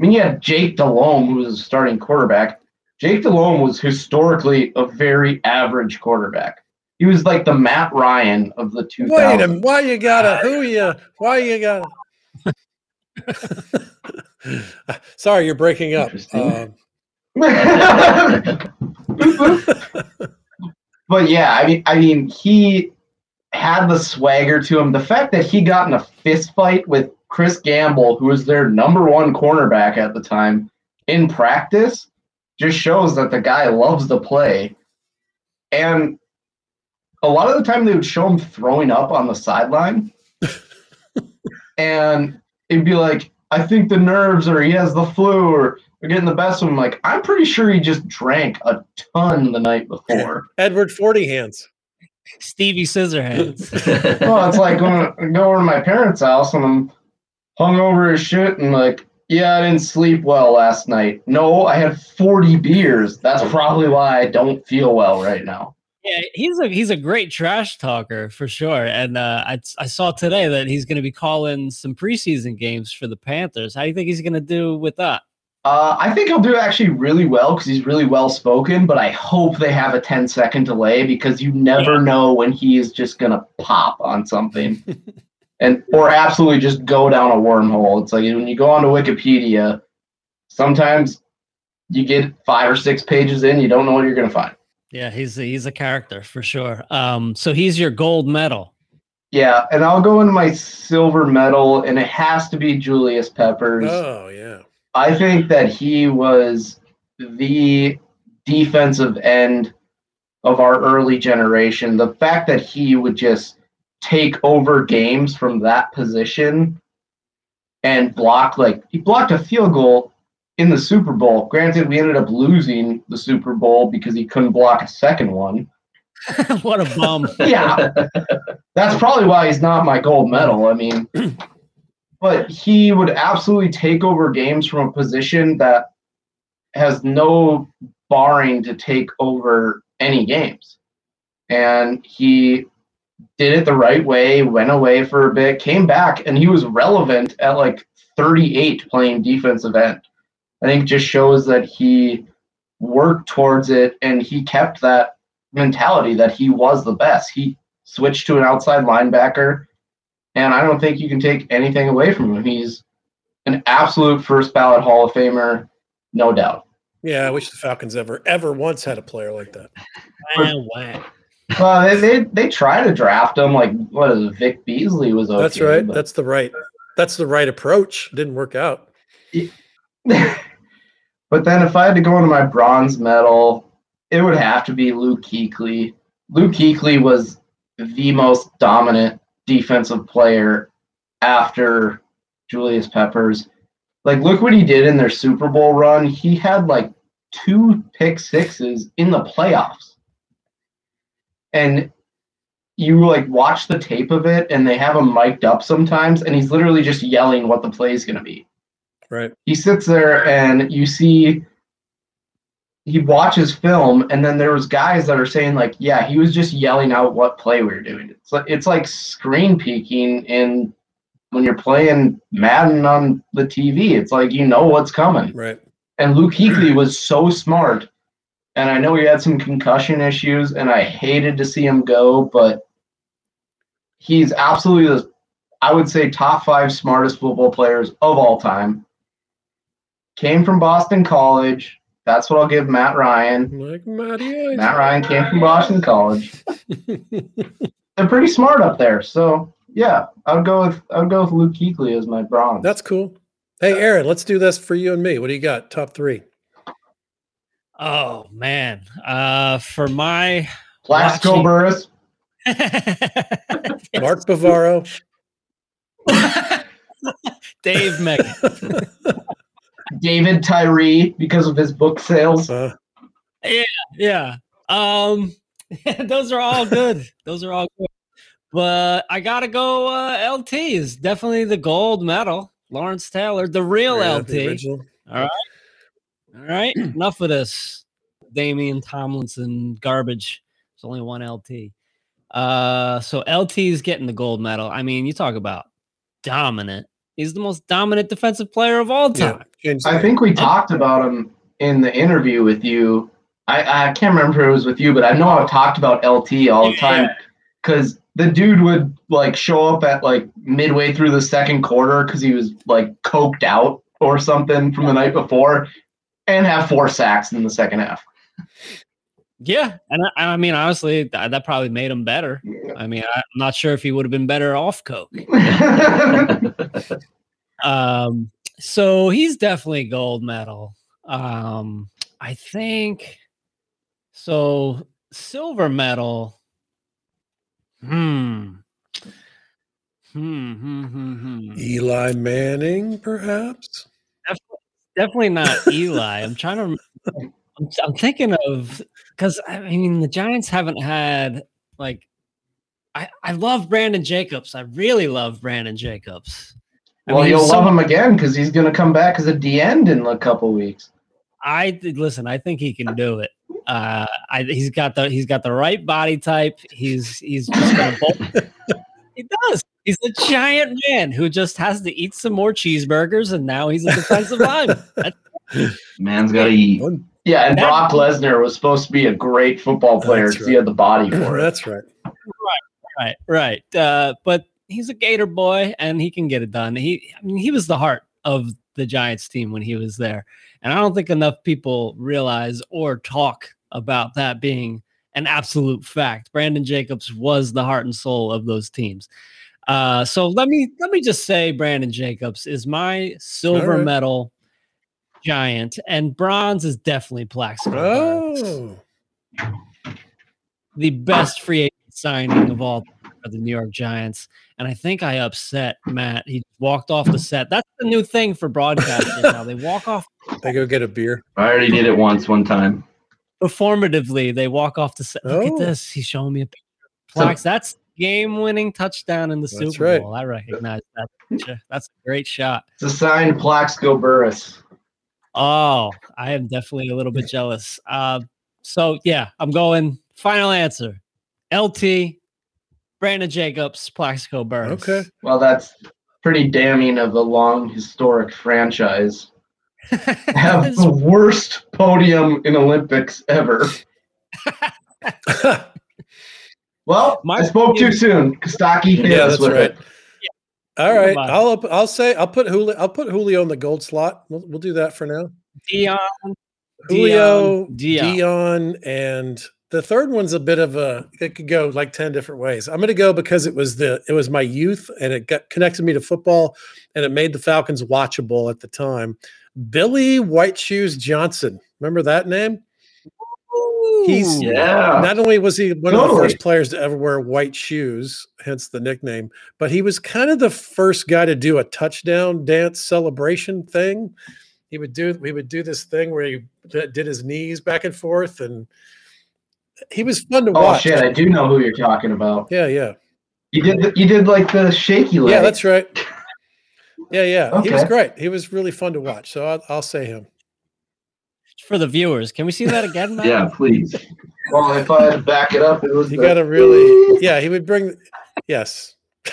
mean, you had Jake Delhomme, who was a starting quarterback. Jake Delhomme was historically a very average quarterback. He was like the Matt Ryan of the 2000s. Wait a minute. Why you gotta? Who you? Why you gotta? Sorry, you're breaking up. Um, but yeah, I mean, I mean, he had the swagger to him. The fact that he got in a fist fight with Chris Gamble, who was their number one cornerback at the time, in practice, just shows that the guy loves to play. And a lot of the time, they would show him throwing up on the sideline, and it'd be like, "I think the nerves, or he has the flu, or." We're getting the best of him. Like, I'm pretty sure he just drank a ton the night before. Edward Forty Hands. Stevie Scissorhands. well, it's like going, going over to my parents' house and I'm hungover as shit and like, yeah, I didn't sleep well last night. No, I had 40 beers. That's probably why I don't feel well right now. Yeah, he's a he's a great trash talker for sure. And uh, I I saw today that he's going to be calling some preseason games for the Panthers. How do you think he's going to do with that? Uh, I think he'll do actually really well because he's really well spoken, but I hope they have a 10 second delay because you never know when he is just going to pop on something and or absolutely just go down a wormhole. It's like when you go onto Wikipedia, sometimes you get five or six pages in, you don't know what you're going to find. Yeah, he's a, he's a character for sure. Um, so he's your gold medal. Yeah, and I'll go into my silver medal, and it has to be Julius Peppers. Oh yeah. I think that he was the defensive end of our early generation. The fact that he would just take over games from that position and block, like, he blocked a field goal in the Super Bowl. Granted, we ended up losing the Super Bowl because he couldn't block a second one. what a bum. Yeah. That's probably why he's not my gold medal. I mean, but he would absolutely take over games from a position that has no barring to take over any games. And he did it the right way, went away for a bit, came back, and he was relevant at like 38 playing defensive end. I think just shows that he worked towards it and he kept that mentality that he was the best. He switched to an outside linebacker, and I don't think you can take anything away from him. He's an absolute first ballot Hall of Famer, no doubt. Yeah, I wish the Falcons ever, ever once had a player like that. Well, they, they they try to draft him like what is it, Vic Beasley was okay. That's right. But... That's the right. That's the right approach. Didn't work out. but then if I had to go into my bronze medal, it would have to be Luke Kuechly. Luke Kuechly was the most dominant defensive player after Julius Peppers. Like, look what he did in their Super Bowl run. He had like two pick sixes in the playoffs. And you like watch the tape of it and they have him mic'd up sometimes and he's literally just yelling what the play is going to be. Right. He sits there and you see he watches film and then there was guys that are saying like, yeah, he was just yelling out what play we were doing. It's like it's like screen peeking in when you're playing Madden on the TV. It's like you know what's coming. Right. And Luke Kuechly was so smart. And I know he had some concussion issues and I hated to see him go, but he's absolutely the I would say top five smartest football players of all time. Came from Boston College that's what I'll give Matt Ryan. Like Matty Matt Ryan came from Boston College. They're pretty smart up there. So yeah, I would go with I would go with Luke Kuechly as my bronze. That's cool. Hey Aaron, let's do this for you and me. What do you got? Top three. Oh man. Uh for my Plaxico watching... Burress. Mark Bavaro. Dave Meggett. David Tyree because of his book sales. Uh, yeah, yeah. Um, those are all good. those are all good. But I gotta go. Uh, LT is definitely the gold medal. Lawrence Taylor, the real yeah, LT. The all right, all right. Enough of this. Damian Tomlinson garbage. It's only one LT. Uh, so LT is getting the gold medal. I mean, you talk about dominant. He's the most dominant defensive player of all time. Yeah. I think we talked about him in the interview with you. I, I can't remember if it was with you, but I know I've talked about LT all the time because the dude would like show up at like midway through the second quarter because he was like coked out or something from the night before and have four sacks in the second half. Yeah, and I, I mean, honestly, that, that, probably made him better. I mean, I'm not sure if he would have been better off coke. um, so he's definitely gold medal. Um, I think so. Silver medal. Hmm. Hmm, hmm, hmm, hmm. Eli Manning, perhaps. Definitely, not Eli. I'm trying to. I'm, I'm thinking of because I mean the Giants haven't had like I I love Brandon Jacobs. I really love Brandon Jacobs. I well, mean, you'll love him again because he's going to come back as a D end in a couple weeks. I listen. I think he can do it. Uh, I, he's got the he's got the right body type. He's he's just going to. he does. He's a giant man who just has to eat some more cheeseburgers, and now he's a defensive lineman. Man's got to eat. Yeah, and that, Brock Lesnar was supposed to be a great football player because right. he had the body for it. That's right. Right, right, right. Uh, but he's a Gator boy, and he can get it done. He, I mean, he was the heart of the Giants team when he was there, and I don't think enough people realize or talk about that being an absolute fact. Brandon Jacobs was the heart and soul of those teams. Uh, so let me let me just say, Brandon Jacobs is my silver right. medal giant, and bronze is definitely Plaxico. Oh. The best free agent signing of all for the New York Giants. And I think I upset Matt. He walked off the set. That's the new thing for broadcasters now. They walk off. They go get a beer. I already did it once, one time. Performatively, they walk off the set. Look oh. at this. He's showing me a picture. Plax, that's game-winning touchdown in the that's Super Bowl. I recognize that. That's a great shot. It's a sign Plaxico Burress. Oh, I am definitely a little bit jealous. Uh, so yeah, I'm going final answer. LT, Brandon Jacobs, Plaxico Burress. Okay. Well, that's pretty damning of a long historic franchise. Have the worst podium in Olympics ever. Well, My I spoke too soon. Kostaki hit yeah, us with right. it. All right, I'll I'll say I'll put Julio I'll put Julio in the gold slot. We'll, we'll do that for now. Deion, Julio, Dion, Dion, and the third one's a bit of a it could go like 10 different ways. I'm going to go because it was the it was my youth and it got connected me to football and it made the Falcons watchable at the time. Billy White Shoes Johnson. Remember that name? He's yeah. Not only was he one totally. of the first players to ever wear white shoes, hence the nickname, but he was kind of the first guy to do a touchdown dance celebration thing. He would do we would do this thing where he did his knees back and forth, and he was fun to oh, watch. Oh shit! I do know who you're talking about. Yeah, yeah. You did the, you did like the shaky leg. Yeah, that's right. Yeah, yeah. Okay. He was great. He was really fun to watch. So I'll, I'll say him for the viewers. Can we see that again, Matt? yeah, please. Well, if I had to back it up, it was. You got to really, yeah. He would bring, yes.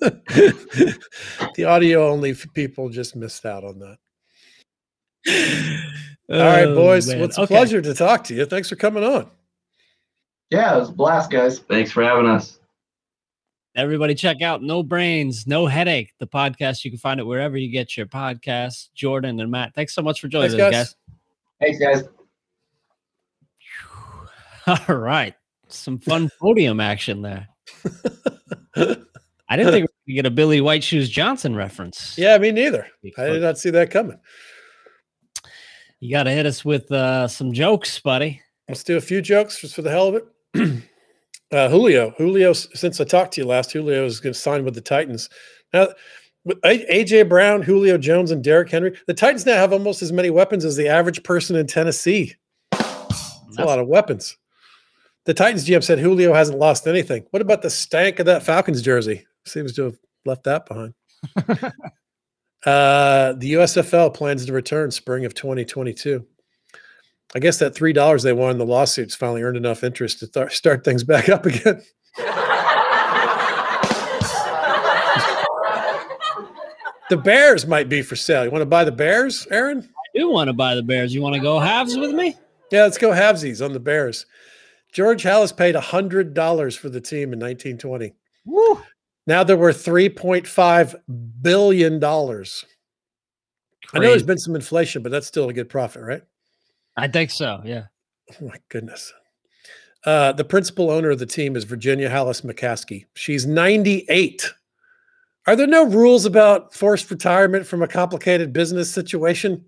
the audio only people just missed out on that. All right, oh, boys. Man. Well, it's a okay. pleasure to talk to you. Thanks for coming on. Yeah, it was a blast, guys. Thanks for having us. Everybody, check out No Brains, No Headache, the podcast. You can find it wherever you get your podcasts. Jordan and Matt, thanks so much for joining thanks, us, guys. Thanks, guys. All right. Some fun podium action there. I didn't think we could get a Billy White Shoes Johnson reference. Yeah, me neither. I did not see that coming. You got to hit us with uh, some jokes, buddy. Let's do a few jokes just for the hell of it. Uh, Julio, Julio. Since I talked to you last, Julio is going to sign with the Titans. Now, with AJ Brown, Julio Jones, and Derrick Henry, the Titans now have almost as many weapons as the average person in Tennessee. That's a lot of weapons. The Titans GM said Julio hasn't lost anything. What about the stank of that Falcons jersey? Seems to have left that behind. uh, the USFL plans to return spring of 2022. I guess that three dollars they won in the lawsuits finally earned enough interest to th- start things back up again. the Bears might be for sale. You want to buy the Bears, Aaron? I do want to buy the Bears. You want to go halves with me? Yeah, let's go halvesies on the Bears. George Halas paid hundred dollars for the team in 1920. Woo. Now there were 3.5 billion dollars. I know there's been some inflation, but that's still a good profit, right? I think so. Yeah. Oh my goodness. Uh, the principal owner of the team is Virginia Halas McCaskey. She's 98. Are there no rules about forced retirement from a complicated business situation?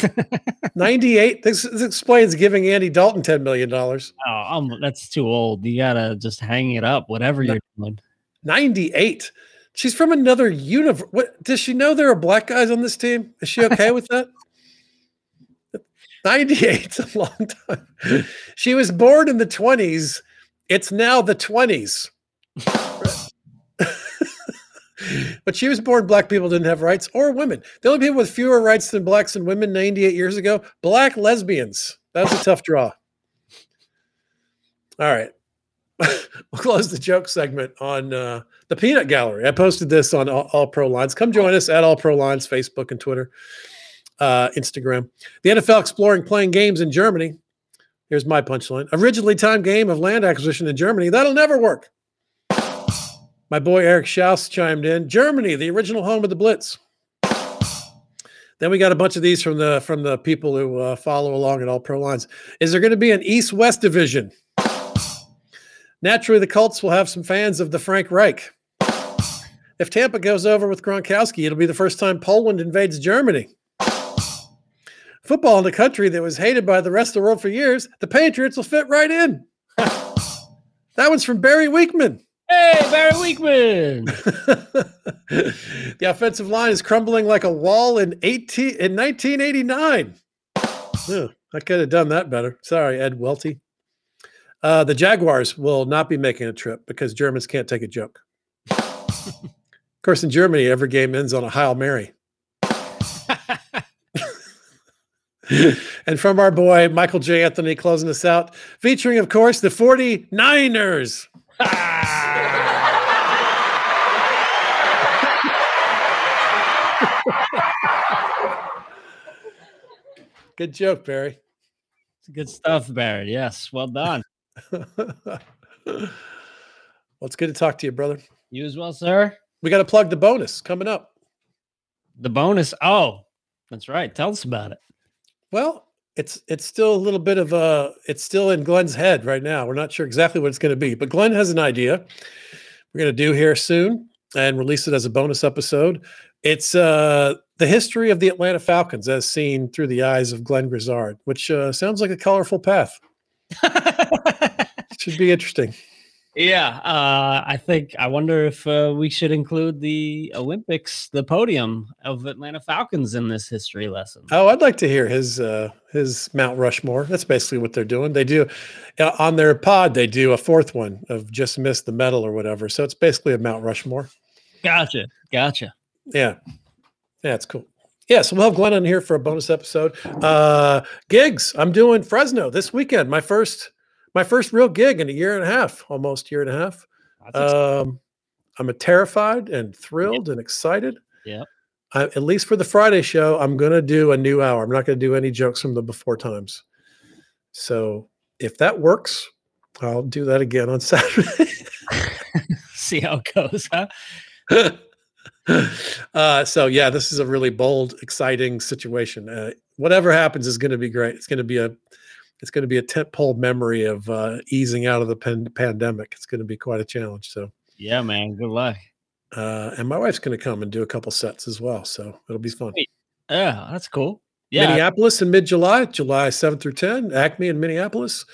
98. This, this, explains giving Andy Dalton $10 million. Oh, um, that's too old. You got to just hang it up, whatever you're doing. 98. She's from another universe. What does she know there are black guys on this team? Is she okay with that? 98 a long time. She was born in the 20s. It's now the 20s. but she was born black people didn't have rights or women. The only people with fewer rights than blacks and women 98 years ago, black lesbians. That's a tough draw. All right. we'll close the joke segment on uh, the Peanut Gallery. I posted this on All, All Pro Lines. Come join us at All Pro Lines, Facebook and Twitter uh, Instagram. The NFL exploring playing games in Germany. Here's my punchline. Originally timed game of land acquisition in Germany. That'll never work. My boy Eric Schaus chimed in. Germany, the original home of the Blitz. Then we got a bunch of these from the from the people who uh, follow along at all pro lines. Is there going to be an East West division? Naturally, the Colts will have some fans of the Frank Reich. If Tampa goes over with Gronkowski, it'll be the first time Poland invades Germany football in a country that was hated by the rest of the world for years, the Patriots will fit right in. that one's from Barry Weekman. Hey, Barry Weekman. the offensive line is crumbling like a wall in 18 in 1989. I could have done that better. Sorry, Ed Welty. Uh, the Jaguars will not be making a trip because Germans can't take a joke. of course, in Germany, every game ends on a Hail Mary. and from our boy Michael J. Anthony closing us out, featuring, of course, the 49ers. Good joke, Barry. Good stuff, Barry. Yes, well done. well, it's good to talk to you, brother. You as well, sir. We got to plug the bonus coming up. The bonus. Oh, that's right. Tell us about it. Well, it's it's still a little bit of a it's still in Glenn's head right now. We're not sure exactly what it's going to be, but Glenn has an idea. We're going to do here soon and release it as a bonus episode. It's uh the history of the Atlanta Falcons as seen through the eyes of Glenn Grizzard, which uh, sounds like a colorful path. Should be interesting. Yeah, uh, I think I wonder if uh, we should include the Olympics, the podium of Atlanta Falcons in this history lesson. Oh, I'd like to hear his uh, his Mount Rushmore. That's basically what they're doing. They do uh, on their pod. They do a fourth one of just missed the medal or whatever. So it's basically a Mount Rushmore. Gotcha, gotcha. Yeah, yeah, it's cool. Yeah, so we'll have Glenn on here for a bonus episode. Uh, gigs. I'm doing Fresno this weekend. My first my first real gig in a year and a half, almost year and a half. Um, I'm a terrified and thrilled yep. and excited. Yeah. At least for the Friday show, I'm going to do a new hour. I'm not going to do any jokes from the before times. So if that works, I'll do that again on Saturday. See how it goes, huh? uh, so yeah, this is a really bold, exciting situation. Uh, whatever happens is going to be great. It's going to be a it's going to be a tentpole memory of uh, easing out of the pan- pandemic. It's going to be quite a challenge. So yeah, man, good luck. Uh, and my wife's going to come and do a couple sets as well, so it'll be fun. Yeah, that's cool. Yeah, Minneapolis in mid July, July seven through ten. Acme in Minneapolis.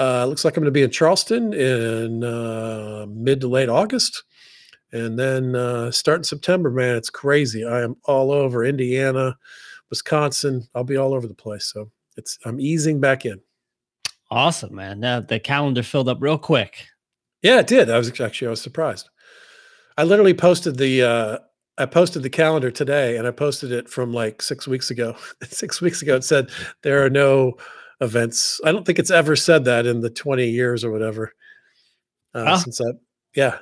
Uh, looks like I'm going to be in Charleston in uh, mid to late August, and then uh, starting September. Man, it's crazy. I am all over Indiana, Wisconsin. I'll be all over the place. So it's I'm easing back in. Awesome, man. Now the calendar filled up real quick. Yeah, it did. I was actually I was surprised. I literally posted the uh I posted the calendar today and I posted it from like 6 weeks ago. 6 weeks ago it said there are no events. I don't think it's ever said that in the 20 years or whatever. Uh, huh? since I yeah.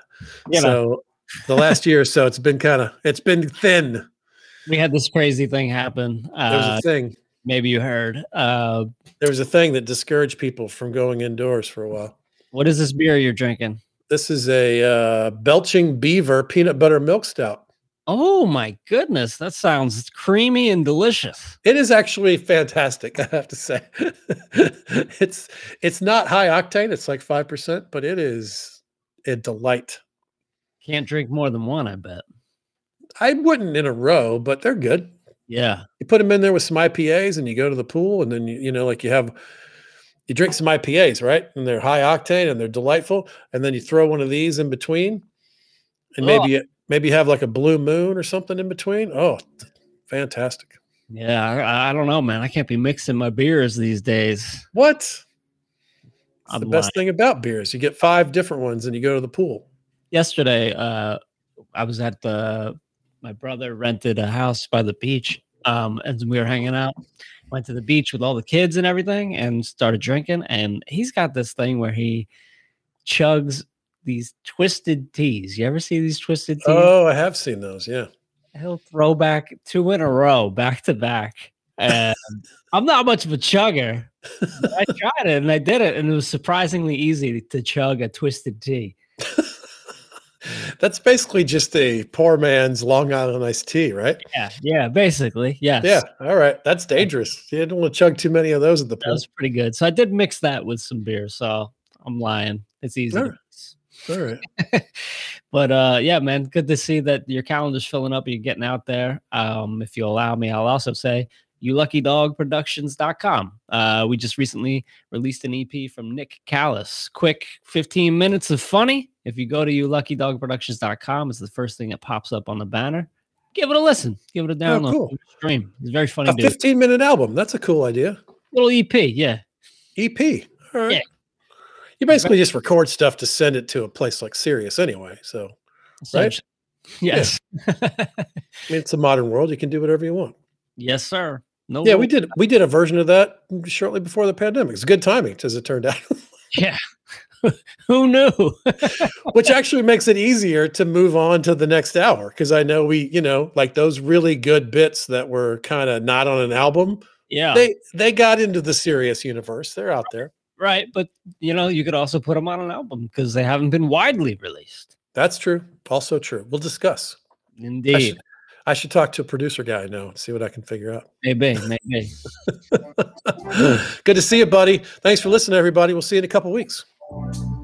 You so know. the last year or so it's been kind of it's been thin. We had this crazy thing happen. Uh, there was a uh, thing maybe you heard. Uh, there was a thing that discouraged people from going indoors for a while. What is this beer you're drinking? This is a uh, Belching Beaver peanut butter milk stout. Oh my goodness, that sounds creamy and delicious. It is actually fantastic, I have to say. it's it's not high octane, it's like 5%, but it is a delight. Can't drink more than one, I bet. I wouldn't in a row, but they're good. Yeah. You put them in there with some IPAs and you go to the pool and then you, you know, like you have you drink some IPAs, right? And they're high octane and they're delightful. And then you throw one of these in between and oh. maybe maybe you have like a blue moon or something in between. Oh, fantastic. Yeah, I, I don't know, man. I can't be mixing my beers these days. What? the best thing about beers. You get five different ones and you go to the pool. Yesterday, uh, I was at the my brother rented a house by the beach um, and we were hanging out went to the beach with all the kids and everything and started drinking and he's got this thing where he chugs these twisted teas. You ever see these twisted teas? Oh i have seen those yeah. He'll throw back two in a row back to back and i'm not much of a chugger i tried it and i did it and it was surprisingly easy to chug a twisted tea that's basically just a poor man's Long Island iced tea, right? Yeah, yeah, basically, yes. Yeah, all right. That's dangerous. You don't want to chug too many of those at the pool. That's pretty good. So I did mix that with some beer. So I'm lying. It's easy. All right. All right. but uh yeah, man, good to see that your calendar's filling up. You're getting out there. Um, if you allow me, I'll also say youluckydogproductions.com. Uh, we just recently released an EP from Nick Callis. Quick 15 minutes of funny. If you go to youluckydogproductions.com, it's the first thing that pops up on the banner. Give it a listen. Give it a oh, download. Oh, cool. Stream. It's very funny. A 15 minute album. That's a cool idea. Little EP. Yeah. EP. All right. Yeah. You basically just record stuff to send it to a place like Sirius anyway. So, right? Yes. Yeah. I mean, it's a modern world. You can do whatever you want. Yes, sir. No. Yeah, we did. We did a version of that shortly before the pandemic. It's good timing, as it turned out. yeah. Who knew? Which actually makes it easier to move on to the next hour because I know we, you know, like those really good bits that were kind of not on an album. Yeah, they they got into the Sirius universe. They're out there, right? But you know, you could also put them on an album because they haven't been widely released. That's true. Also true. We'll discuss. Indeed. I should talk to a producer guy now and see what I can figure out. Maybe, maybe. Good to see you, buddy. Thanks for listening, everybody. We'll see you in a couple weeks. Thank you.